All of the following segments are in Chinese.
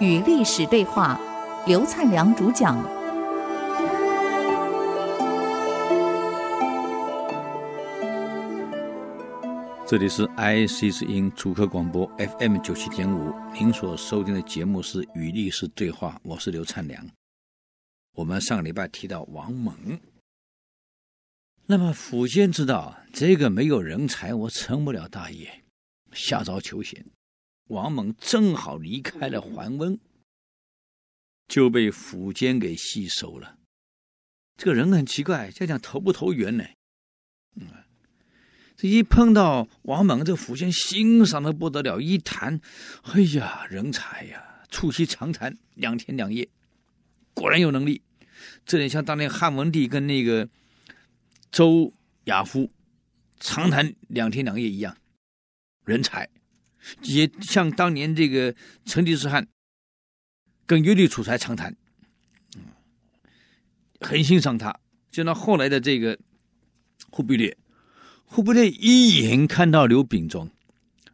与历史对话，刘灿良主讲。这里是 IC 之音主客广播 FM 九七点五，您所收听的节目是《与历史对话》，我是刘灿良。我们上个礼拜提到王猛，那么苻坚知道这个没有人才，我成不了大业，下诏求贤。王猛正好离开了桓温，就被苻坚给吸收了。这个人很奇怪，就讲投不投缘呢？嗯，这一碰到王猛，这苻坚欣赏的不得了，一谈，哎呀，人才呀，促膝长谈两天两夜，果然有能力。这点像当年汉文帝跟那个周亚夫长谈两天两夜一样，人才。也像当年这个成吉思汗跟耶律楚材长谈，很欣赏他。就那后来的这个忽必烈，忽必烈一眼看到刘秉忠，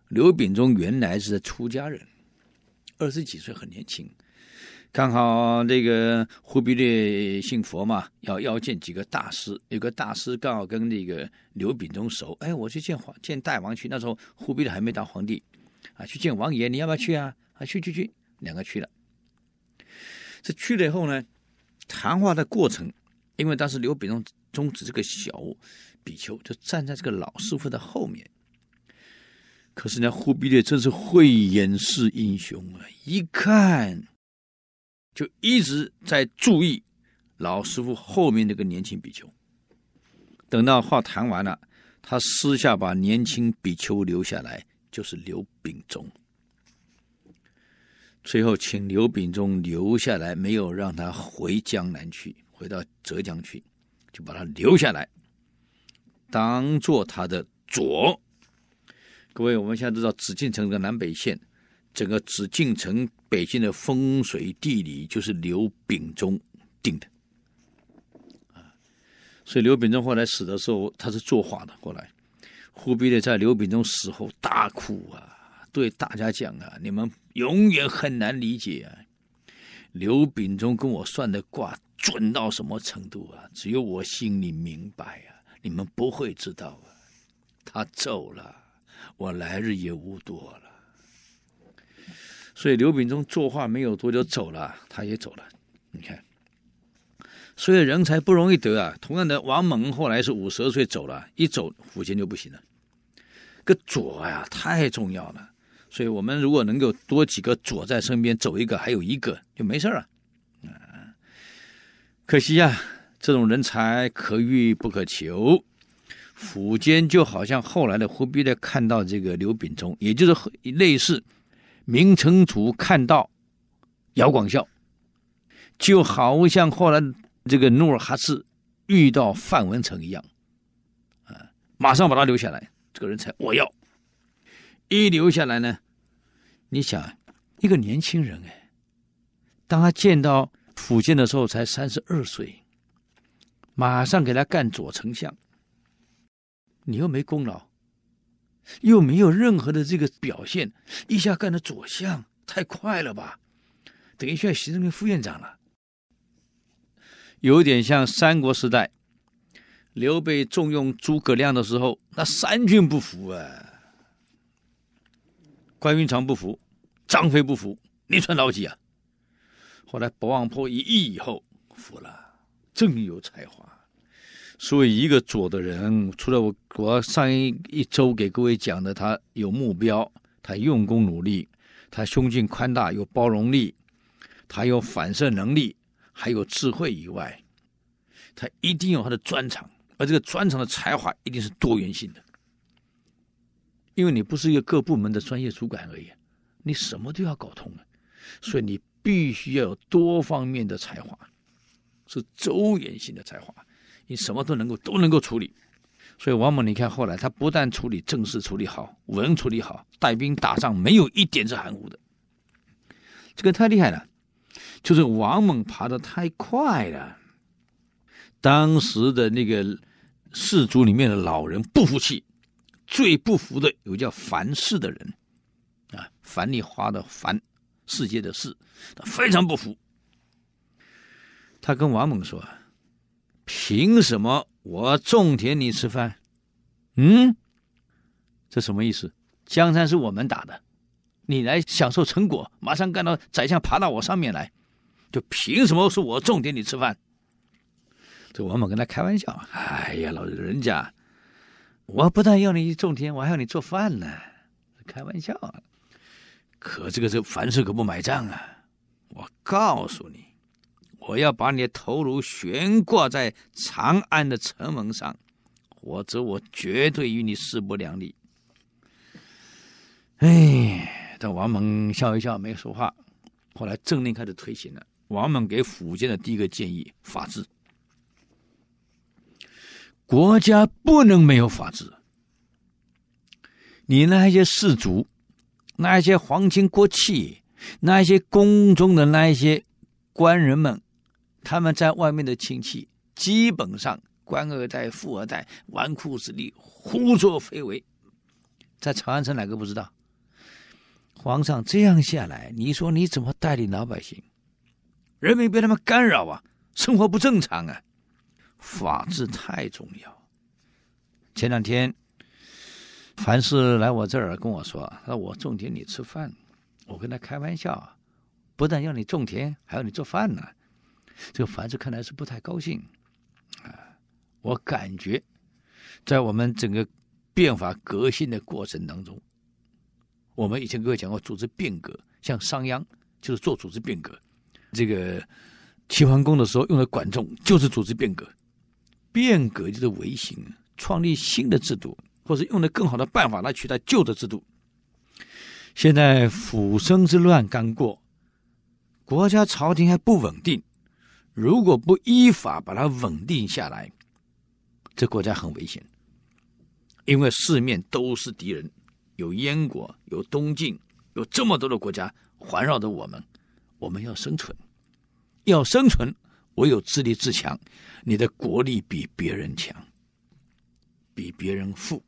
刘秉忠原来是出家人，二十几岁很年轻，刚好这个忽必烈信佛嘛，要要见几个大师，有个大师刚好跟那个刘秉忠熟，哎，我去见皇见大王去。那时候忽必烈还没当皇帝。啊，去见王爷，你要不要去啊？啊，去去去，两个去了。这去了以后呢，谈话的过程，因为当时刘秉忠中指这个小比丘，就站在这个老师傅的后面。可是呢，忽必烈真是慧眼识英雄啊！一看，就一直在注意老师傅后面那个年轻比丘。等到话谈完了，他私下把年轻比丘留下来。就是刘秉忠，最后请刘秉忠留下来，没有让他回江南去，回到浙江去，就把他留下来，当做他的左。各位，我们现在知道紫禁城的南北线，整个紫禁城北京的风水地理就是刘秉忠定的，啊，所以刘秉忠后来死的时候，他是作画的，后来。忽必烈在刘秉忠死后大哭啊，对大家讲啊，你们永远很难理解啊，刘秉忠跟我算的卦准到什么程度啊？只有我心里明白啊，你们不会知道啊。他走了，我来日也无多了。所以刘秉忠作画没有多久走了，他也走了。你看。所以人才不容易得啊！同样的，王猛后来是五十二岁走了，一走苻坚就不行了。个左呀，太重要了。所以我们如果能够多几个左在身边，走一个还有一个就没事了。啊，可惜呀，这种人才可遇不可求。苻坚就好像后来的忽必烈看到这个刘秉忠，也就是类似明成祖看到姚广孝，就好像后来。这个努尔哈赤遇到范文成一样，啊，马上把他留下来。这个人才我要，一留下来呢，你想一个年轻人哎，当他见到苻坚的时候才三十二岁，马上给他干左丞相，你又没功劳，又没有任何的这个表现，一下干了左相，太快了吧？等于现在行政院副院长了。有点像三国时代，刘备重用诸葛亮的时候，那三军不服啊，关云长不服，张飞不服，你算老几啊？后来博望坡一役以后服了，真有才华。所以一个左的人，除了我我上一一周给各位讲的，他有目标，他用功努力，他胸襟宽大，有包容力，他有反射能力。还有智慧以外，他一定有他的专长，而这个专长的才华一定是多元性的。因为你不是一个各部门的专业主管而已，你什么都要搞通，所以你必须要有多方面的才华，是周延性的才华，你什么都能够都能够处理。所以王猛，你看后来他不但处理政事处理好，文处理好，带兵打仗没有一点是含糊的，这个太厉害了。就是王猛爬得太快了，当时的那个氏族里面的老人不服气，最不服的有叫樊氏的人，啊，樊梨花的樊，世界的世，他非常不服。他跟王猛说：“凭什么我种田你吃饭？嗯，这什么意思？江山是我们打的，你来享受成果，马上干到宰相爬到我上面来，就凭什么是我种田你吃饭？”这王猛跟他开玩笑：“哎呀，老人家。”我不但要你种田，我还要你做饭呢，开玩笑啊！可这个这樊氏可不买账啊！我告诉你，我要把你的头颅悬挂在长安的城门上，否则我绝对与你势不两立。哎，这王猛笑一笑，没说话。后来政令开始推行了，王猛给苻坚的第一个建议：法治。国家不能没有法治。你那些士族，那些皇亲国戚，那些宫中的那一些官人们，他们在外面的亲戚，基本上官二代、富二代、纨绔子弟，胡作非为。在长安城哪个不知道？皇上这样下来，你说你怎么带领老百姓？人民被他们干扰啊，生活不正常啊。法治太重要。前两天，凡是来我这儿跟我说：“说我种田，你吃饭。”我跟他开玩笑，不但要你种田，还要你做饭呢。这个樊氏看来是不太高兴啊。我感觉，在我们整个变法革新的过程当中，我们以前各位讲过组织变革，像商鞅就是做组织变革。这个齐桓公的时候用的管仲就是组织变革。变革就是维新，创立新的制度，或者用的更好的办法来取代旧的制度。现在抚生之乱刚过，国家朝廷还不稳定，如果不依法把它稳定下来，这国家很危险。因为四面都是敌人，有燕国，有东晋，有这么多的国家环绕着我们，我们要生存，要生存。唯有自立自强，你的国力比别人强，比别人富，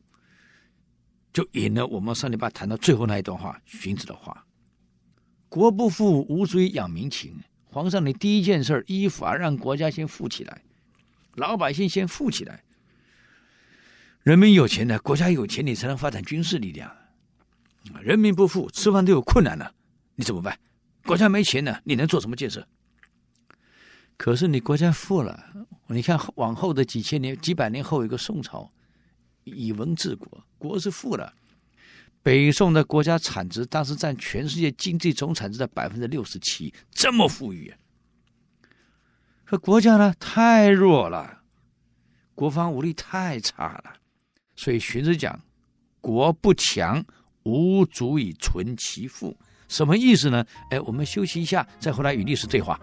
就引了我们上礼拜谈到最后那一段话，荀子的话：“国不富，无足以养民情。”皇上，你第一件事依法让国家先富起来，老百姓先富起来，人民有钱了，国家有钱，你才能发展军事力量。人民不富，吃饭都有困难了，你怎么办？国家没钱了，你能做什么建设？可是你国家富了，你看往后的几千年、几百年后，有个宋朝，以文治国，国是富了。北宋的国家产值当时占全世界经济总产值的百分之六十七，这么富裕。可国家呢，太弱了，国防武力太差了，所以荀子讲，国不强，无足以存其富。什么意思呢？哎，我们休息一下，再回来与历史对话。